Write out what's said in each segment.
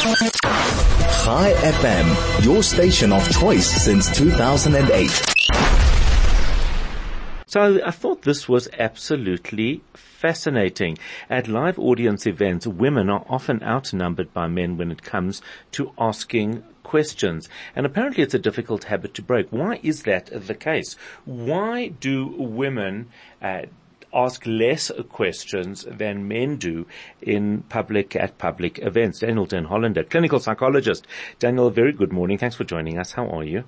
Chai FM, your station of choice since 2008. So I thought this was absolutely fascinating. At live audience events, women are often outnumbered by men when it comes to asking questions. And apparently it's a difficult habit to break. Why is that the case? Why do women uh, ask less questions than men do in public, at public events. Daniel Den Hollander, clinical psychologist. Daniel, very good morning. Thanks for joining us. How are you?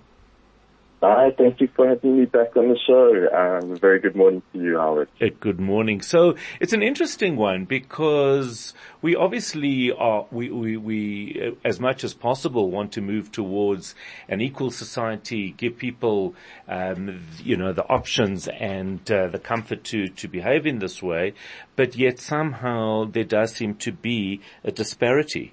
Hi, thank you for having me back on the show. Um, very good morning to you, Howard. Good morning. So it's an interesting one because we obviously are, we, we, we, uh, as much as possible want to move towards an equal society, give people, um, you know, the options and uh, the comfort to, to behave in this way, but yet somehow there does seem to be a disparity.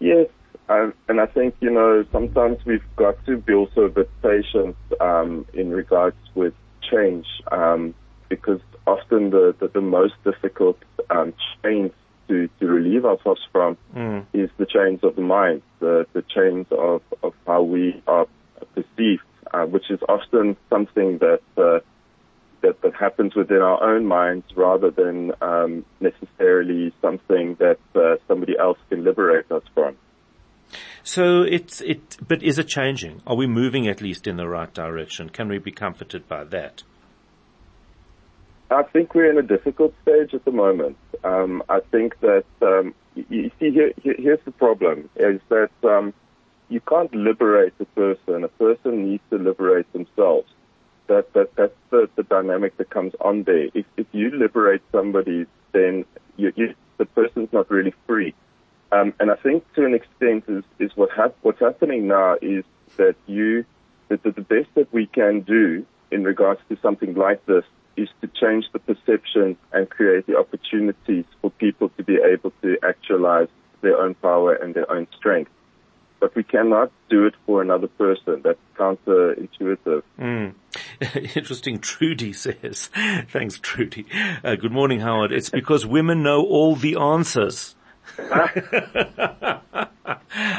Yes, um, and I think, you know, sometimes we've got to be also a bit patient um, in regards with change um, because often the, the, the most difficult um, change to, to relieve ourselves from mm. is the change of the mind, the, the change of, of how we are perceived, uh, which is often something that, uh, that, that happens within our own minds rather than um, necessarily something that uh, somebody else can liberate us from. So it's, it, but is it changing? Are we moving at least in the right direction? Can we be comforted by that? I think we're in a difficult stage at the moment. Um, I think that, um, you see, here, here's the problem, is that um, you can't liberate a person. A person needs to liberate themselves. That, that, that's the, the dynamic that comes on there. If, if you liberate somebody, then you, you, the person's not really free. Um, and I think to an extent is, is what hap- what's happening now is that you, that the, best that we can do in regards to something like this is to change the perception and create the opportunities for people to be able to actualize their own power and their own strength. But we cannot do it for another person. That's counterintuitive. Mm. Interesting. Trudy says, thanks Trudy. Uh, good morning, Howard. It's because women know all the answers.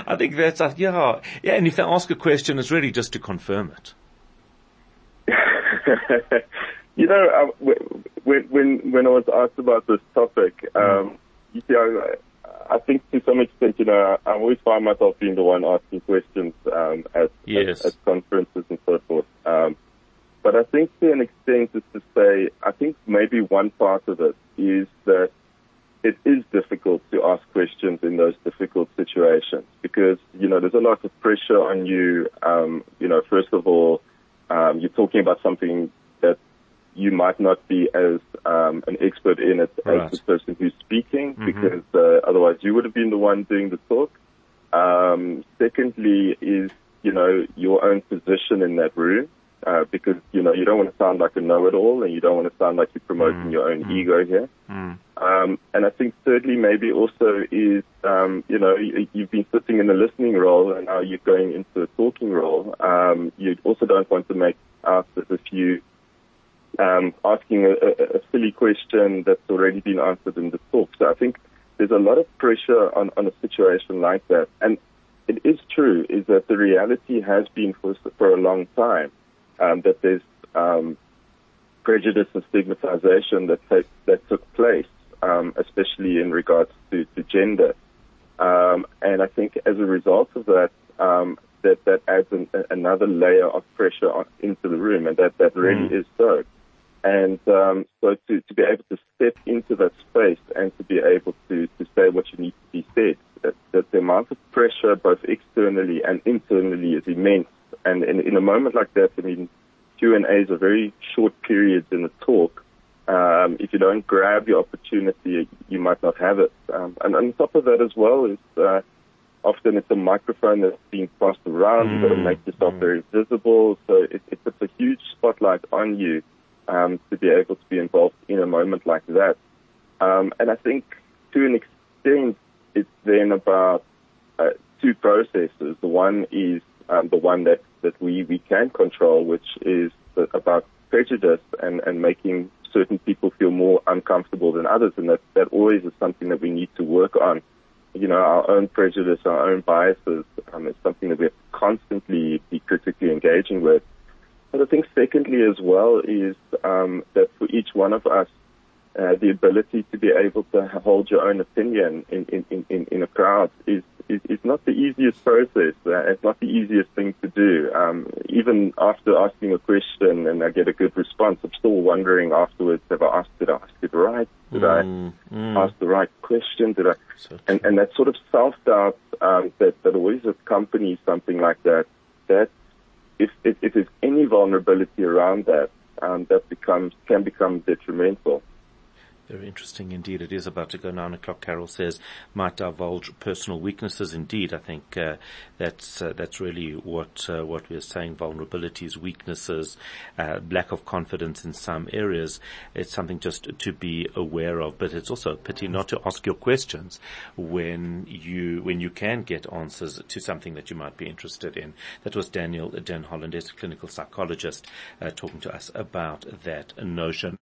I think that's, uh, yeah, yeah, and if they ask a question, it's really just to confirm it. you know, uh, when, when, when I was asked about this topic, um, mm. you see, I, I think to some extent, you know, I, I always find myself being the one asking questions, um, at, yes. at, at, conferences and so forth. Um, but I think to an extent is to say, I think maybe one part of it is that it is difficult to ask questions in those difficult situations because, you know, there's a lot of pressure on you. Um, you know, first of all, um, you're talking about something that you might not be as um, an expert in it right. as the person who's speaking mm-hmm. because uh, otherwise you would have been the one doing the talk. Um, secondly is, you know, your own position in that room. Uh, because you know you don't want to sound like a know-it-all, and you don't want to sound like you're promoting mm. your own mm. ego here. Mm. Um, and I think thirdly, maybe also is um, you know you, have been sitting in the listening role, and now you're going into a talking role. Um, you also don't want to make out as if you um, asking a, a, a silly question that's already been answered in the talk. So I think there's a lot of pressure on, on a situation like that, and it is true is that the reality has been for for a long time um, that there's um, prejudice and stigmatization that take, that took place, um, especially in regards to, to gender. Um, and I think as a result of that, um, that that adds an, another layer of pressure on, into the room, and that that really mm. is so. And um, so to, to be able to step into that space and to be able to, to say what you need to be said, that, that the amount of pressure both externally and internally is immense and in, in a moment like that, I mean, Q and A's are very short periods in the talk. Um, if you don't grab your opportunity, you might not have it. Um, and on top of that as well is uh, often it's a microphone that's being passed around. Mm. You've got to make yourself mm. very visible. So it, it puts a huge spotlight on you um, to be able to be involved in a moment like that. Um, and I think to an extent, it's then about uh, two processes. The one is um, the one that, that we, we can control, which is about prejudice and, and making certain people feel more uncomfortable than others. And that, that always is something that we need to work on you know, our own prejudice, our own biases, um, is something that we have to constantly be critically engaging with. But I think secondly as well is um, that for each one of us, uh, the ability to be able to hold your own opinion in, in, in, in a crowd is, is not the easiest process. Uh, it's not the easiest thing to do. Um, even after asking a question and I get a good response, I'm still wondering afterwards, have I asked, did I ask it right? Did mm, I mm. ask the right question? Did I? So and, and that sort of self-doubt um, that, that always accompanies something like that, that if, if, if there's any vulnerability around that, um, that becomes, can become detrimental. Very interesting indeed. It is about to go nine o'clock. Carol says might divulge personal weaknesses. Indeed, I think uh, that's uh, that's really what uh, what we're saying. Vulnerabilities, weaknesses, uh, lack of confidence in some areas. It's something just to be aware of. But it's also a pity not to ask your questions when you when you can get answers to something that you might be interested in. That was Daniel Den Hollander, a clinical psychologist, uh, talking to us about that notion.